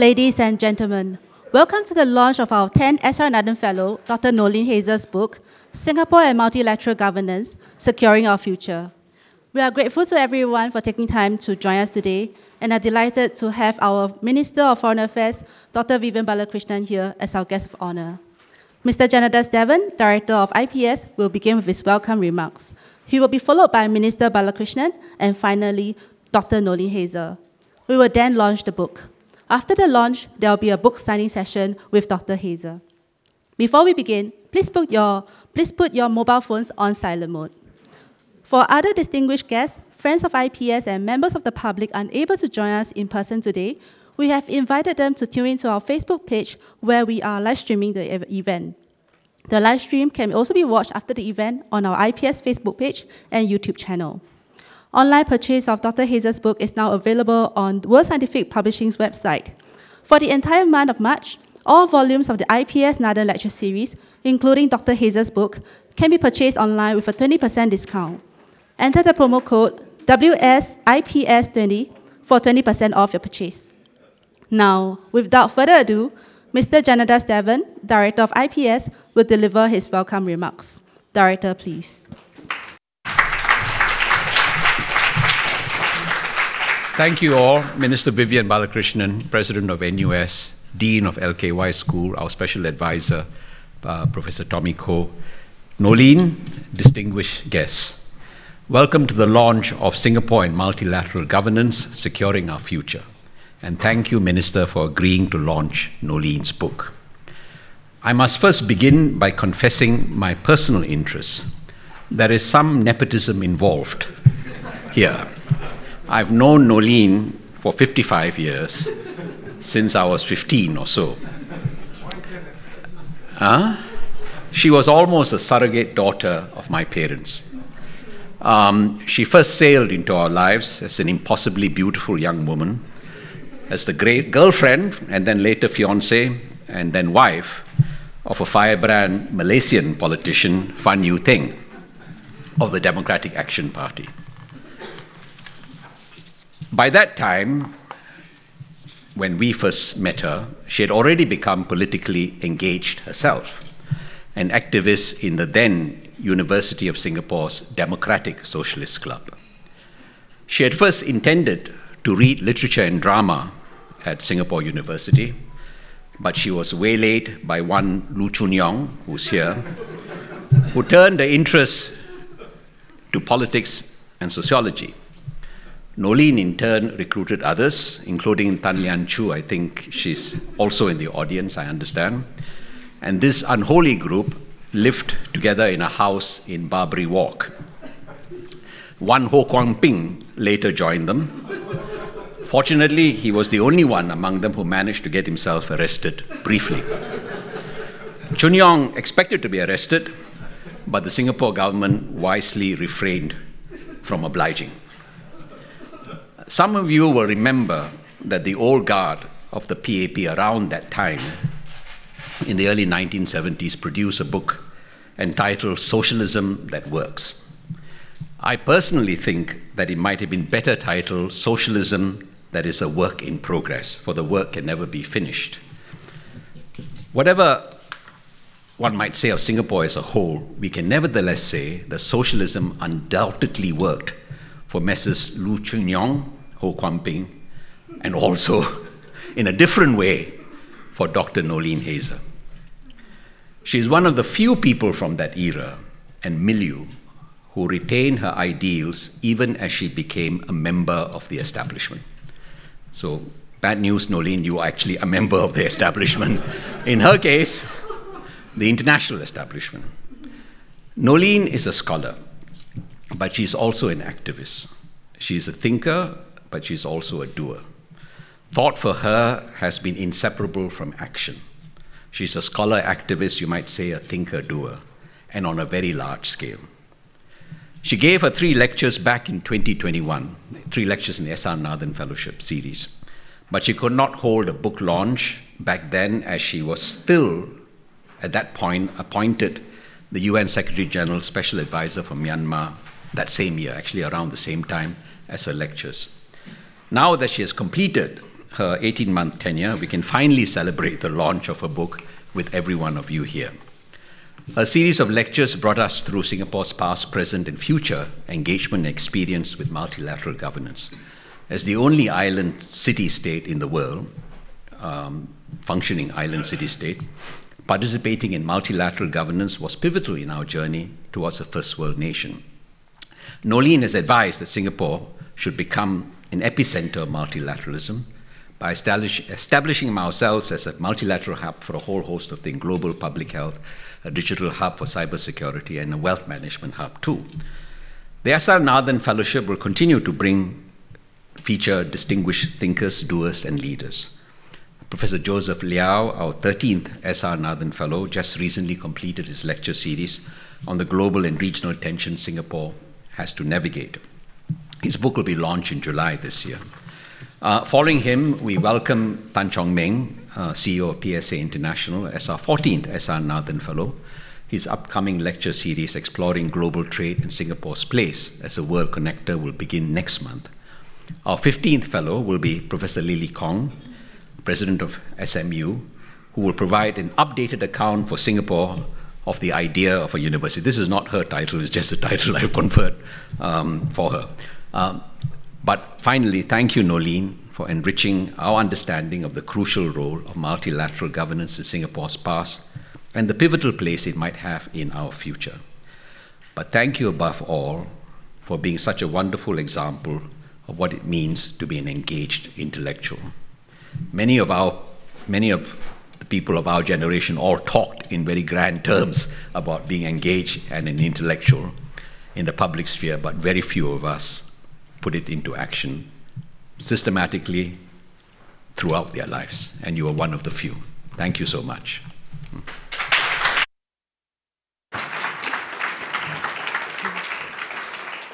Ladies and gentlemen, welcome to the launch of our 10th SR Fellow, Dr. Noeleen Heyzer's book, Singapore and Multilateral Governance, Securing Our Future. We are grateful to everyone for taking time to join us today and are delighted to have our Minister of Foreign Affairs, Dr. Vivian Balakrishnan, here as our guest of honor. Mr. Janadas Devan, Director of IPS, will begin with his welcome remarks. He will be followed by Minister Balakrishnan and finally Dr. Noeleen Heyzer. We will then launch the book. After the launch, there will be a book signing session with Dr. Heyzer. Before we begin, please put, your, please put your mobile phones on silent mode. For other distinguished guests, friends of IPS, and members of the public unable to join us in person today, we have invited them to tune into our Facebook page where we are live streaming the event. The live stream can also be watched after the event on our IPS Facebook page and YouTube channel. Online purchase of Dr. Heyzer's book is now available on World Scientific Publishing's website. For the entire month of March, all volumes of the IPS Nathan Lecture Series, including Dr. Heyzer's book, can be purchased online with a 20% discount. Enter the promo code WSIPS20 for 20% off your purchase. Now, without further ado, Mr. Janadas Devan, Director of IPS, will deliver his welcome remarks. Director, please. Thank you all, Minister Vivian Balakrishnan, President of NUS, Dean of LKY School, our special advisor, uh, Professor Tommy Koh, Noeleen, distinguished guests. Welcome to the launch of Singapore and Multilateral Governance, Securing Our Future. And thank you, Minister, for agreeing to launch Noeleen's book. I must first begin by confessing my personal interest. There is some nepotism involved here. I've known Noeleen for 55 years, since I was 15 or so. Huh? She was almost a surrogate daughter of my parents. Um, she first sailed into our lives as an impossibly beautiful young woman, as the great girlfriend, and then later fiance, and then wife of a firebrand Malaysian politician, Fan Yew Teng, of the Democratic Action Party. By that time, when we first met her, she had already become politically engaged herself, an activist in the then University of Singapore's Democratic Socialist Club. She had first intended to read literature and drama at Singapore University, but she was waylaid by one Loo Choon Yong, who's here, who turned her interest to politics and sociology. Noeleen, in turn, recruited others, including Tan Lian Chu. I think she's also in the audience, I understand. And this unholy group lived together in a house in Barbary Walk. One Ho Kwon Ping later joined them. Fortunately, he was the only one among them who managed to get himself arrested briefly. Choon Yong expected to be arrested, but the Singapore government wisely refrained from obliging. Some of you will remember that the old guard of the PAP around that time, in the early 1970s, produced a book entitled Socialism That Works. I personally think that it might have been better titled Socialism That is a Work in Progress, for the work can never be finished. Whatever one might say of Singapore as a whole, we can nevertheless say that socialism undoubtedly worked for Messrs. Loo Choon Yong, Ho Kwon Ping, and also in a different way for Dr. Noeleen Heyzer. She is one of the few people from that era and milieu who retained her ideals even as she became a member of the establishment. So, bad news, Noeleen, you are actually a member of the establishment. In her case, the international establishment. Noeleen is a scholar, but she's also an activist. She's a thinker but she's also a doer. Thought for her has been inseparable from action. She's a scholar activist, you might say a thinker doer, and on a very large scale. She gave her three lectures back in 2021, three lectures in the S.R. Nathan Fellowship series. But she could not hold a book launch back then as she was still, at that point, appointed the UN Secretary General Special Advisor for Myanmar that same year, actually around the same time as her lectures. Now that she has completed her 18 month tenure, we can finally celebrate the launch of her book with every one of you here. A series of lectures brought us through Singapore's past, present, and future engagement and experience with multilateral governance. As the only island city state in the world, um, functioning island city state, participating in multilateral governance was pivotal in our journey towards a first world nation. Noeleen has advised that Singapore should become an epicenter of multilateralism by establish, establishing ourselves as a multilateral hub for a whole host of things global public health, a digital hub for cybersecurity, and a wealth management hub too. The SR Nathan Fellowship will continue to bring feature distinguished thinkers, doers, and leaders. Professor Joseph Liow, our 13th SR Nathan Fellow, just recently completed his lecture series on the global and regional tensions Singapore has to navigate. His book will be launched in July this year. Uh, following him, we welcome Tan Chong Meng, uh, CEO of PSA International, as our 14th SR Nathan Fellow. His upcoming lecture series exploring global trade and Singapore's place as a world connector will begin next month. Our 15th fellow will be Professor Lily Kong, president of SMU, who will provide an updated account for Singapore of the idea of a university. This is not her title, it's just a title I've conferred um, for her. Um, but finally, thank you, Noeleen, for enriching our understanding of the crucial role of multilateral governance in Singapore's past and the pivotal place it might have in our future. But thank you above all for being such a wonderful example of what it means to be an engaged intellectual. Many of our many of the people of our generation all talked in very grand terms about being engaged and an intellectual in the public sphere, but very few of us put it into action systematically throughout their lives. And you are one of the few. Thank you so much.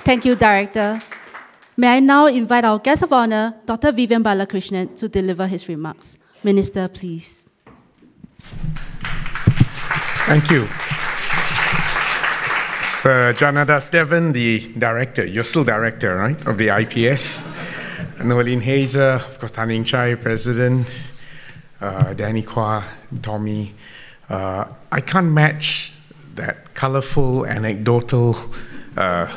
Thank you, Director. May I now invite our guest of honor, Dr. Vivian Balakrishnan, to deliver his remarks. Minister, please. Thank you. Mr. Janadas Devan, the director, you're still director, right, of the IPS. Noeleen Heyzer, of course, Tan Eng Chye, president, uh, Danny Quah, Tommy. Uh, I can't match that colorful, anecdotal, uh,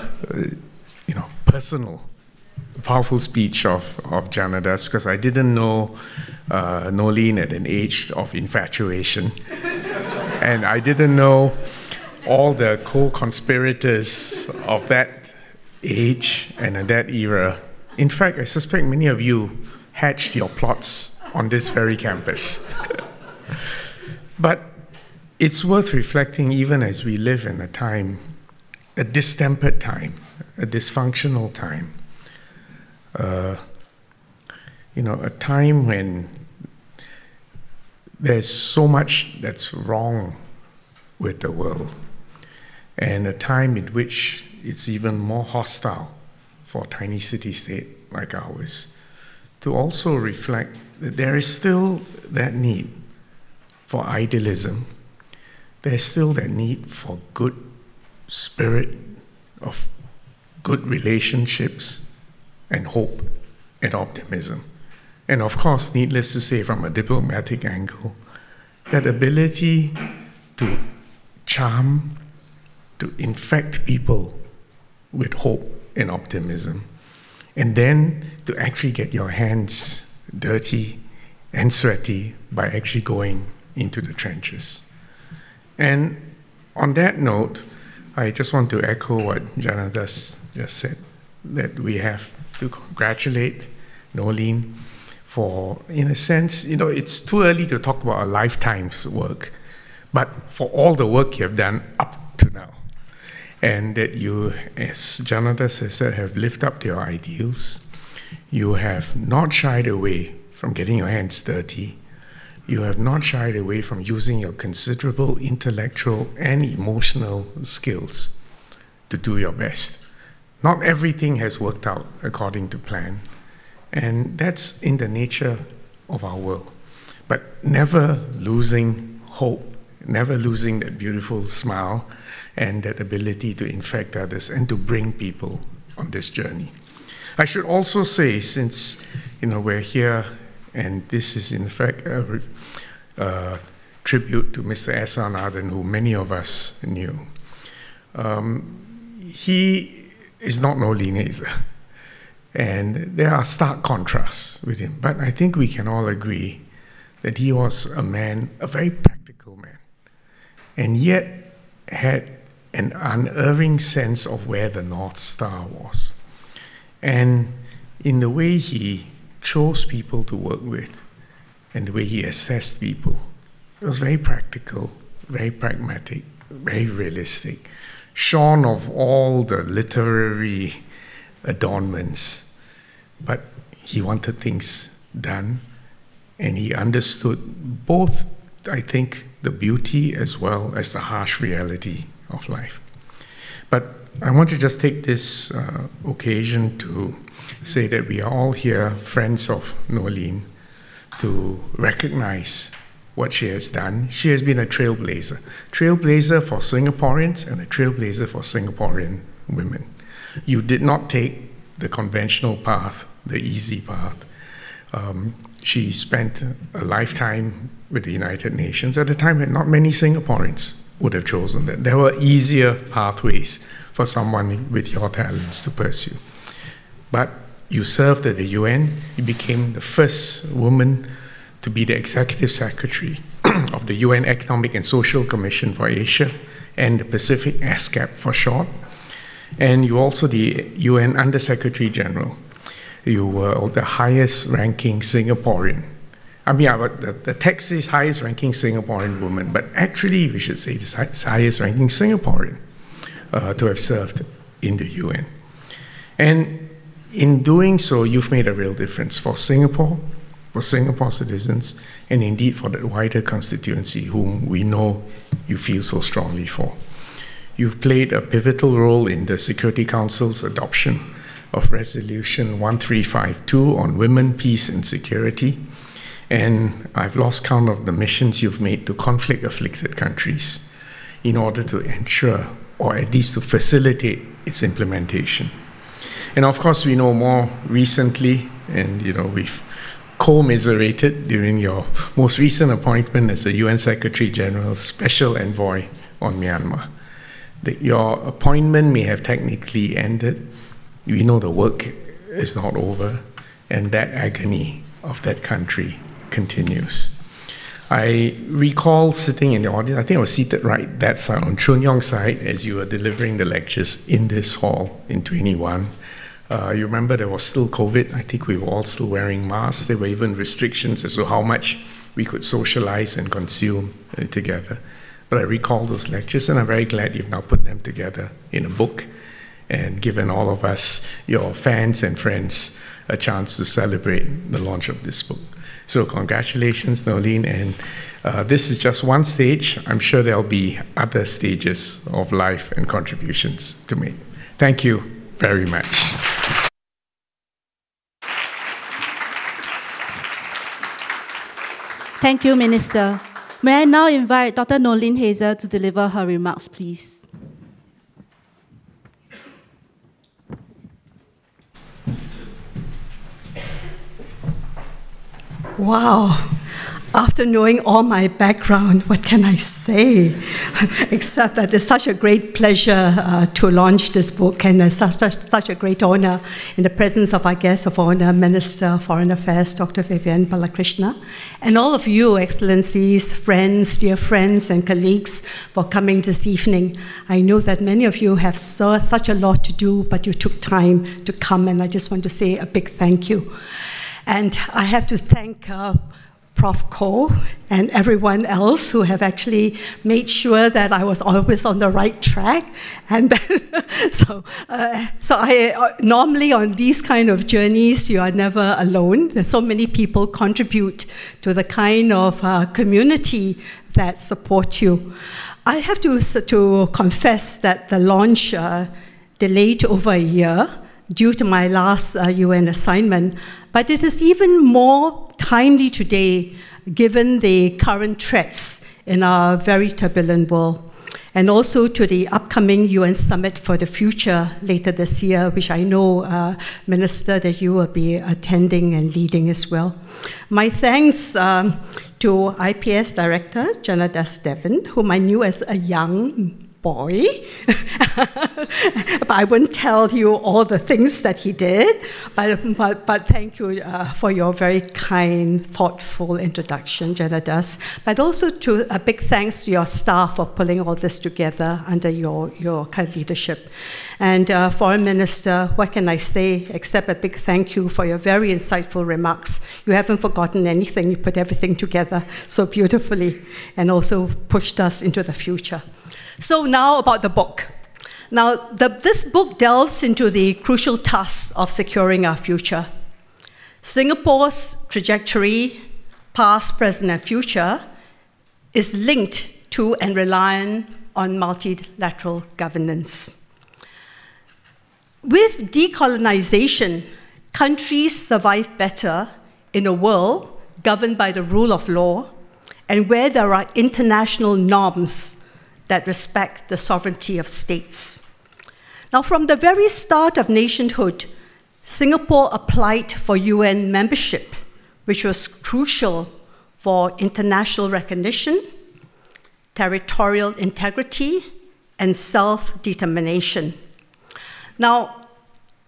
you know, personal, powerful speech of, of Janadas because I didn't know uh, Noeleen at an age of infatuation. and I didn't know all the co conspirators of that age and that era. In fact, I suspect many of you hatched your plots on this very campus. but it's worth reflecting, even as we live in a time, a distempered time, a dysfunctional time. Uh, you know, a time when there's so much that's wrong with the world and a time in which it's even more hostile for a tiny city state like ours to also reflect that there is still that need for idealism. There's still that need for good spirit of good relationships and hope and optimism. And of course, needless to say, from a diplomatic angle, that ability to charm to infect people with hope and optimism, and then to actually get your hands dirty and sweaty by actually going into the trenches. And on that note, I just want to echo what Janadas just said that we have to congratulate Noeleen for, in a sense, you know, it's too early to talk about a lifetime's work, but for all the work you have done up to now and that you, as Janadas has said, have lived up to your ideals. You have not shied away from getting your hands dirty. You have not shied away from using your considerable intellectual and emotional skills to do your best. Not everything has worked out according to plan, and that's in the nature of our world. But never losing hope, never losing that beautiful smile, and that ability to infect others and to bring people on this journey. I should also say, since you know we're here And this is, in fact, a, tribute to Mr. S.R. Nathan, who many of us knew. Um, he is not Noeleen Heyzer. And there are stark contrasts with him. But I think we can all agree that he was a man, a very practical man, and yet had an unerring sense of where the North Star was. And in the way he chose people to work with and the way he assessed people, it was very practical, very pragmatic, very realistic, shorn of all the literary adornments. But he wanted things done, and he understood both, I think, the beauty as well as the harsh reality of life. But I want to just take this uh, occasion to say that we are all here, friends of Noeleen, to recognize what she has done. She has been a trailblazer, trailblazer for Singaporeans and a trailblazer for Singaporean women. You did not take the conventional path, the easy path. Um, she spent a lifetime with the United Nations at a time when not many Singaporeans would have chosen that. There were easier pathways for someone with your talents to pursue. But you served at the UN, you became the first woman to be the executive secretary of the UN Economic and Social Commission for Asia and the Pacific, ESCAP for short. And you also the UN Under Secretary General. You were the highest ranking Singaporean I mean, the, the text is highest ranking Singaporean woman, but actually, we should say the highest ranking Singaporean uh, to have served in the UN. And in doing so, you've made a real difference for Singapore, for Singapore citizens, and indeed for the wider constituency whom we know you feel so strongly for. You've played a pivotal role in the Security Council's adoption of Resolution 1352 on women, peace, and security and I've lost count of the missions you've made to conflict afflicted countries in order to ensure, or at least to facilitate, its implementation. And of course, we know more recently, and you know, we've commiserated during your most recent appointment as the UN Secretary General Special Envoy on Myanmar. That your appointment may have technically ended. We know the work is not over, and that agony of that country continues. I recall sitting in the audience, I think I was seated right that side on Choon Yong's side as you were delivering the lectures in this hall in 21. Uh, you remember there was still COVID. I think we were all still wearing masks. There were even restrictions as to how much we could socialize and consume uh, together. But I recall those lectures, and I'm very glad you've now put them together in a book and given all of us, your fans and friends, a chance to celebrate the launch of this book. So, congratulations, Noeleen. And uh, this is just one stage. I'm sure there'll be other stages of life and contributions to make. Thank you very much. Thank you, Minister. May I now invite Dr. Noeleen Heyzer to deliver her remarks, please. Wow. After knowing all my background, what can I say? Except that it's such a great pleasure uh, to launch this book and it's such, such, such, a great honor in the presence of our guest of honor, Minister of Foreign Affairs, Dr. Vivian Balakrishna, and all of you, Excellencies, friends, dear friends, and colleagues, for coming this evening. I know that many of you have so, such a lot to do, but you took time to come, and I just want to say a big thank you. And I have to thank uh, Prof. Koh and everyone else who have actually made sure that I was always on the right track. And so, uh, so I uh, normally on these kind of journeys, you are never alone. There's so many people contribute to the kind of uh, community that support you. I have to to confess that the launch uh, delayed over a year due to my last UN uh, assignment. But it is even more timely today given the current threats in our very turbulent world. and also to the upcoming UN Summit for the Future later this year, which I know, uh, Minister, that you will be attending and leading as well. My thanks um, to IPS Director Janadas Devan, whom I knew as a young boy. but I won't tell you all the things that he did. But, but, but thank you uh, for your very kind, thoughtful introduction, Janadas. But also to a big thanks to your staff for pulling all this together under your, your kind of leadership. And uh, Foreign Minister, what can I say except a big thank you for your very insightful remarks. You haven't forgotten anything. You put everything together so beautifully and also pushed us into the future. So now about the book. Now, the, this book delves into the crucial task of securing our future. Singapore's trajectory, past, present, and future, is linked to and reliant on multilateral governance. With decolonization, countries survive better in a world governed by the rule of law and where there are international norms that respect the sovereignty of states. Now, from the very start of nationhood, Singapore applied for UN membership, which was crucial for international recognition, territorial integrity, and self determination. Now,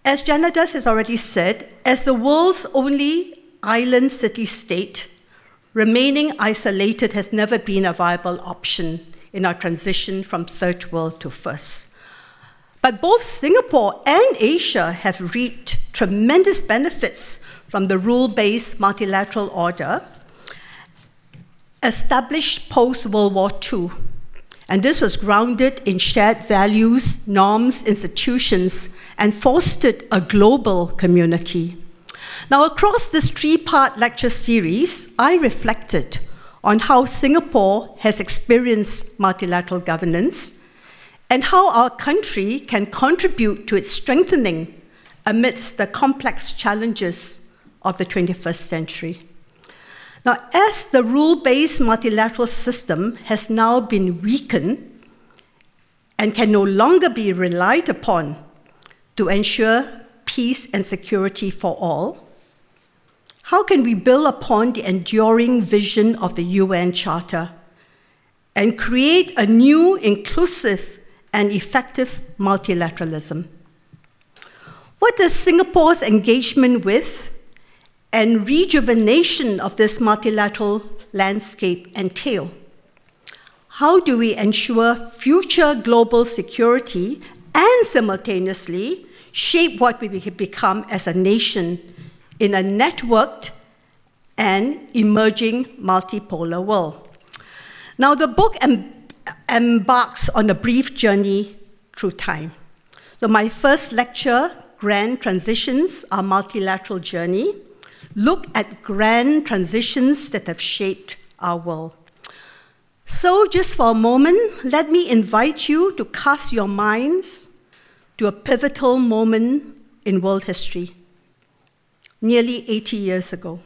as Janadas has already said, as the world's only island city state, remaining isolated has never been a viable option in our transition from third world to first. But both Singapore and Asia have reaped tremendous benefits from the rule based multilateral order established post World War II. And this was grounded in shared values, norms, institutions, and fostered a global community. Now, across this three part lecture series, I reflected on how Singapore has experienced multilateral governance and how our country can contribute to its strengthening amidst the complex challenges of the 21st century. Now, as the rule based multilateral system has now been weakened and can no longer be relied upon to ensure peace and security for all, how can we build upon the enduring vision of the UN Charter and create a new, inclusive, and effective multilateralism? What does Singapore's engagement with and rejuvenation of this multilateral landscape entail? How do we ensure future global security and simultaneously shape what we become as a nation in a networked and emerging multipolar world. Now, the book em- embarks on a brief journey through time. So, my first lecture, Grand Transitions, Our Multilateral Journey, look at grand transitions that have shaped our world. So, just for a moment, let me invite you to cast your minds to a pivotal moment in world history nearly 80 years ago.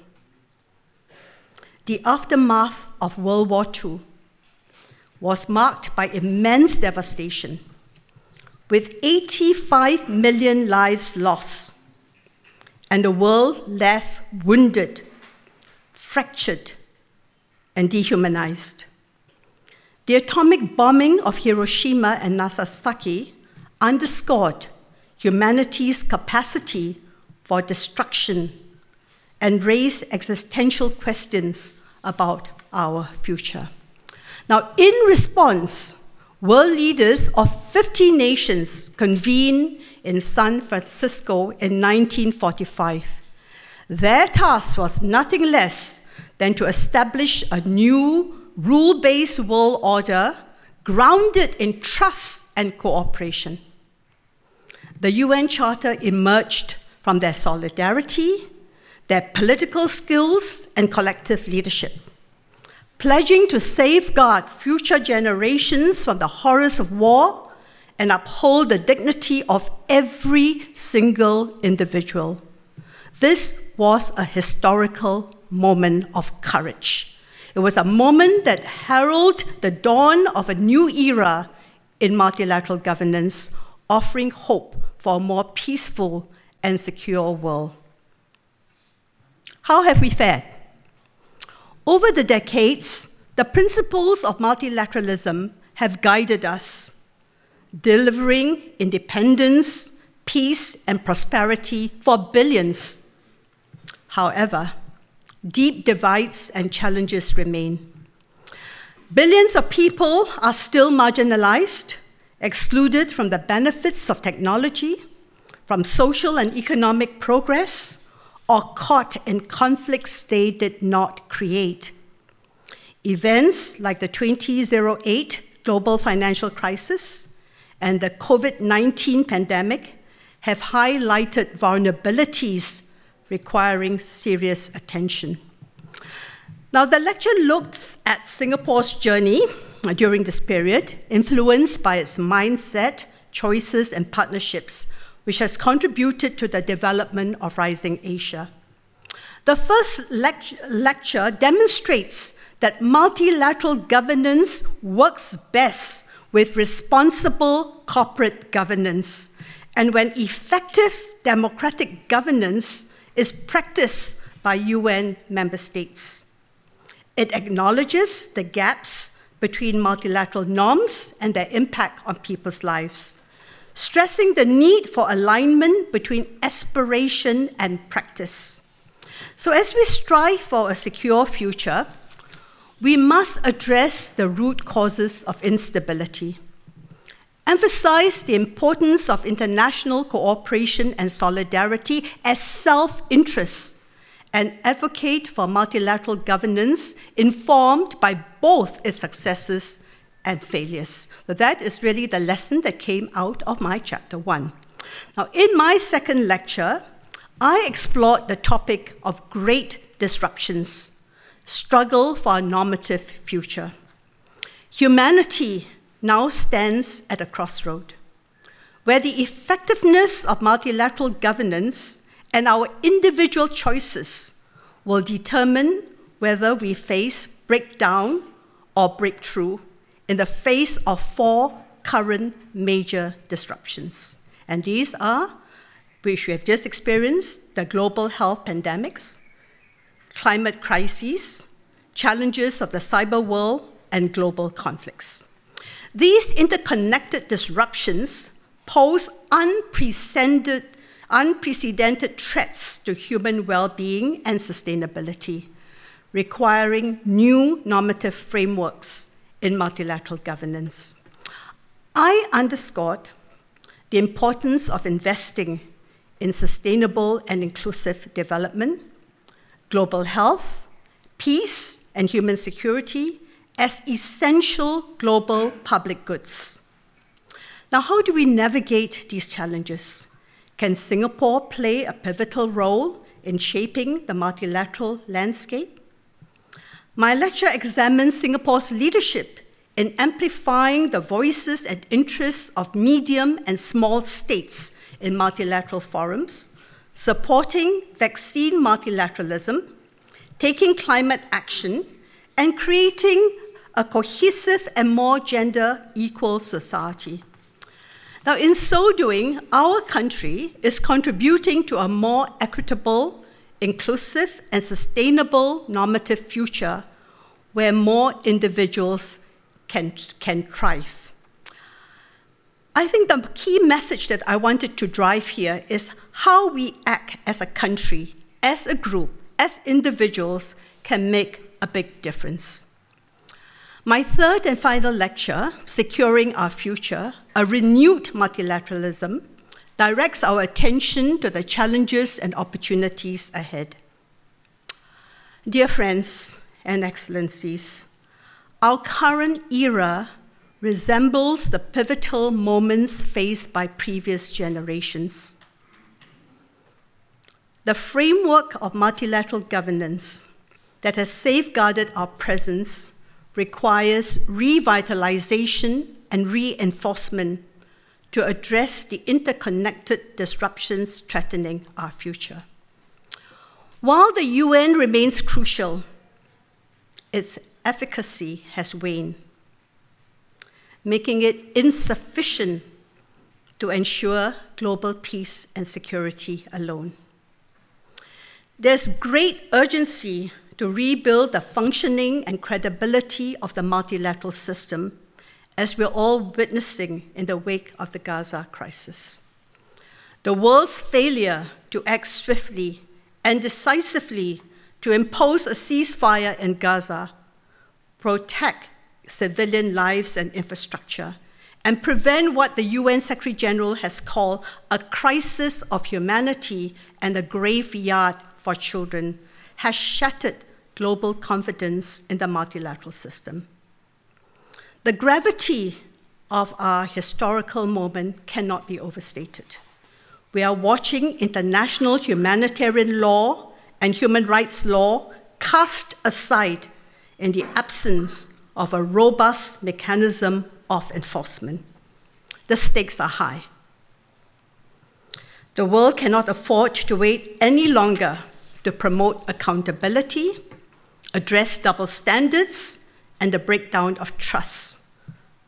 The aftermath of World War II was marked by immense devastation, with 85 million lives lost, and the world left wounded, fractured, and dehumanized. The atomic bombing of Hiroshima and Nagasaki underscored humanity's capacity for destruction and raise existential questions about our future. Now, in response, world leaders of 50 nations convened in San Francisco in 1945. Their task was nothing less than to establish a new rule based world order grounded in trust and cooperation. The UN Charter emerged from their solidarity, their political skills, and collective leadership, pledging to safeguard future generations from the horrors of war and uphold the dignity of every single individual. This was a historical moment of courage. It was a moment that heralded the dawn of a new era in multilateral governance, offering hope for a more peaceful and secure world. How have we fared? Over the decades, the principles of multilateralism have guided us, delivering independence, peace, and prosperity for billions. However, deep divides and challenges remain. Billions of people are still marginalized, excluded from the benefits of technology, from social and economic progress, or caught in conflicts they did not create. Events like the 2008 global financial crisis and the COVID 19 pandemic have highlighted vulnerabilities requiring serious attention. Now, the lecture looks at Singapore's journey during this period, influenced by its mindset, choices, and partnerships, which has contributed to the development of Rising Asia. The first lect- lecture demonstrates that multilateral governance works best with responsible corporate governance and when effective democratic governance is practiced by UN member states. It acknowledges the gaps between multilateral norms and their impact on people's lives, stressing the need for alignment between aspiration and practice. So, as we strive for a secure future, we must address the root causes of instability, emphasize the importance of international cooperation and solidarity as self interest and advocate for multilateral governance informed by both its successes and failures. So that is really the lesson that came out of my chapter one. Now, in my second lecture, I explored the topic of great disruptions, struggle for a normative future. Humanity now stands at a crossroad where the effectiveness of multilateral governance and our individual choices will determine whether we face breakdown or breakthrough in the face of four current major disruptions. And these are, which we have just experienced, the global health pandemics, climate crises, challenges of the cyber world, and global conflicts. These interconnected disruptions pose unprecedented unprecedented threats to human well being and sustainability, requiring new normative frameworks in multilateral governance. I underscored the importance of investing in sustainable and inclusive development, global health, peace, and human security as essential global public goods. Now, how do we navigate these challenges? Can Singapore play a pivotal role in shaping the multilateral landscape? My lecture examines Singapore's leadership in amplifying the voices and interests of medium and small states in multilateral forums, supporting vaccine multilateralism, taking climate action, and creating a cohesive and more gender equal society. Now, in so doing, our country is contributing to a more equitable, inclusive, and sustainable normative future where more individuals can, can thrive. I think the key message that I wanted to drive here is how we act as a country, as a group, as individuals can make a big difference. My third and final lecture, Securing Our Future, a renewed multilateralism, directs our attention to the challenges and opportunities ahead. Dear friends and excellencies, our current era resembles the pivotal moments faced by previous generations. The framework of multilateral governance that has safeguarded our presence requires revitalization and reinforcement to address the interconnected disruptions threatening our future. While the UN remains crucial, its efficacy has waned, making it insufficient to ensure global peace and security alone. There's great urgency to rebuild the functioning and credibility of the multilateral system, as we're all witnessing in the wake of the Gaza crisis. The world's failure to act swiftly and decisively to impose a ceasefire in Gaza, protect civilian lives and infrastructure, and prevent what the UN Secretary General has called a crisis of humanity and a graveyard for children, has shattered global confidence in the multilateral system. The gravity of our historical moment cannot be overstated. We are watching international humanitarian law and human rights law cast aside in the absence of a robust mechanism of enforcement. The stakes are high. The world cannot afford to wait any longer to promote accountability, address double standards, and the breakdown of trust,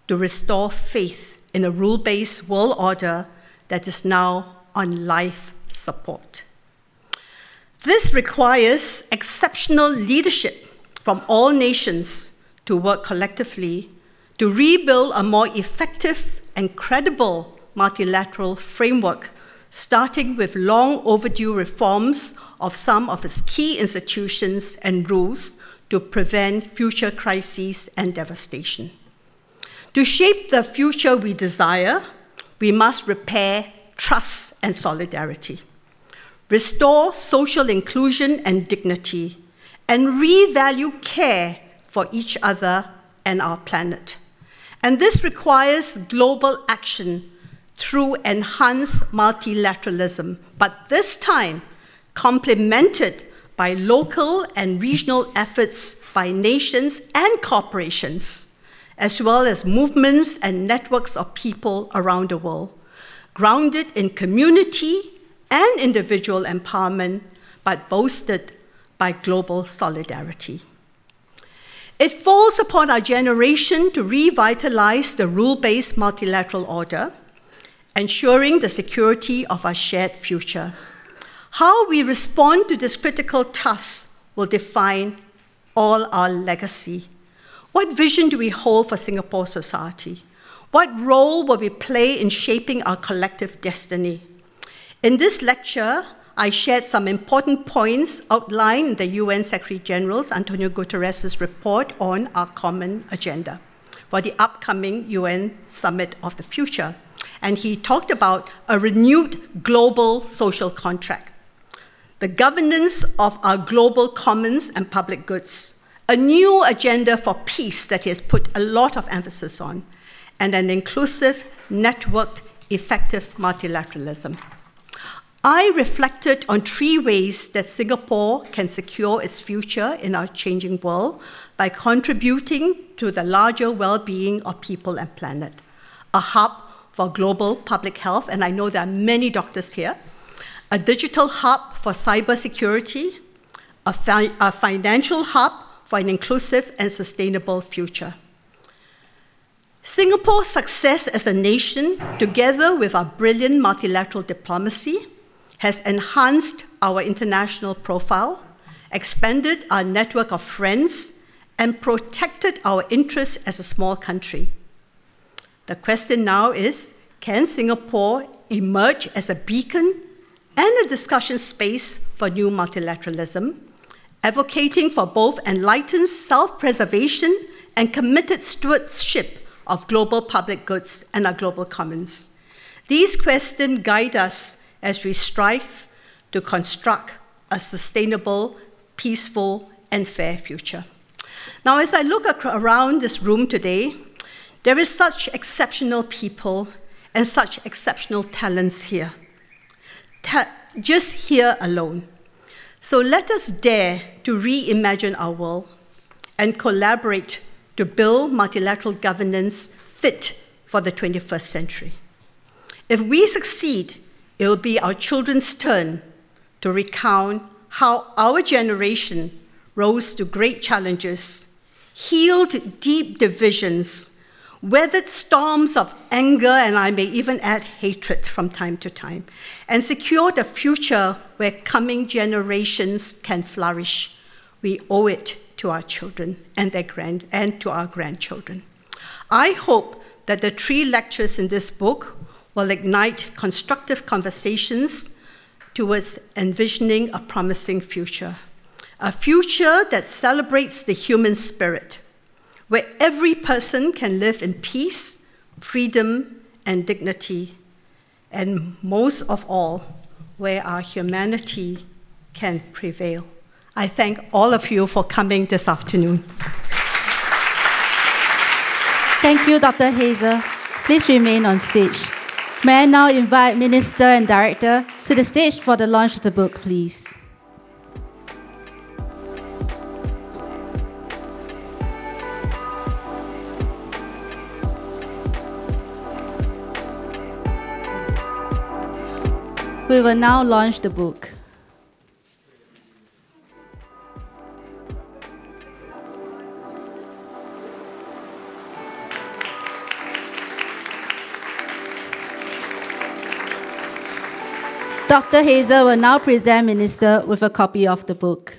to restore faith in a rule based world order that is now on life support. This requires exceptional leadership from all nations to work collectively to rebuild a more effective and credible multilateral framework, starting with long overdue reforms of some of its key institutions and rules to prevent future crises and devastation. To shape the future we desire, we must repair trust and solidarity restore social inclusion and dignity, and revalue care for each other and our planet. And this requires global action through enhanced multilateralism, but this time complemented by local and regional efforts by nations and corporations, as well as movements and networks of people around the world, grounded in community and individual empowerment, but boasted by global solidarity. It falls upon our generation to revitalize the rule based multilateral order, ensuring the security of our shared future. How we respond to this critical task will define all our legacy. What vision do we hold for Singapore society? What role will we play in shaping our collective destiny? In this lecture, I shared some important points outlined in the UN Secretary General's Antonio Guterres' report on our common agenda for the upcoming UN Summit of the Future. And he talked about a renewed global social contract, the governance of our global commons and public goods, a new agenda for peace that he has put a lot of emphasis on, and an inclusive, networked, effective multilateralism. I reflected on three ways that Singapore can secure its future in our changing world by contributing to the larger well being of people and planet. A hub for global public health, and I know there are many doctors here, a digital hub for cybersecurity, a, fi- a financial hub for an inclusive and sustainable future. Singapore's success as a nation, together with our brilliant multilateral diplomacy, has enhanced our international profile, expanded our network of friends, and protected our interests as a small country. The question now is can Singapore emerge as a beacon and a discussion space for new multilateralism, advocating for both enlightened self preservation and committed stewardship of global public goods and our global commons? These questions guide us as we strive to construct a sustainable, peaceful, and fair future. Now, as I look around this room today, there is such exceptional people and such exceptional talents here. Just here alone. So let us dare to reimagine our world and collaborate to build multilateral governance fit for the 21st century. If we succeed it will be our children's turn to recount how our generation rose to great challenges healed deep divisions, weathered storms of anger, and I may even add hatred from time to time, and secured a future where coming generations can flourish. We owe it to our children and their grand and to our grandchildren. I hope that the three lectures in this book will ignite constructive conversations towards envisioning a promising future. A future that celebrates the human spirit, where every person can live in peace, freedom, and dignity, and most of all, where our humanity can prevail. I thank all of you for coming this afternoon. Thank you, Dr. Heyzer. Please remain on stage. May I now invite Minister and Director to the stage for the launch of the book, please. We will now launch the book. Dr. Heyzer will now present Minister with a copy of the book.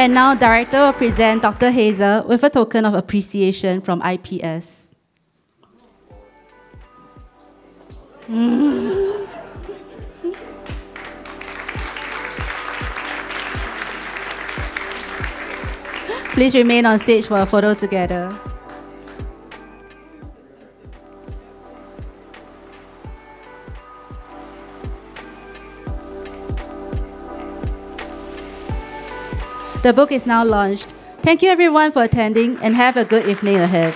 And now, Director will present Dr. Heyzer with a token of appreciation from IPS. Mm. Please remain on stage for a photo together. The book is now launched. Thank you everyone for attending and have a good evening ahead.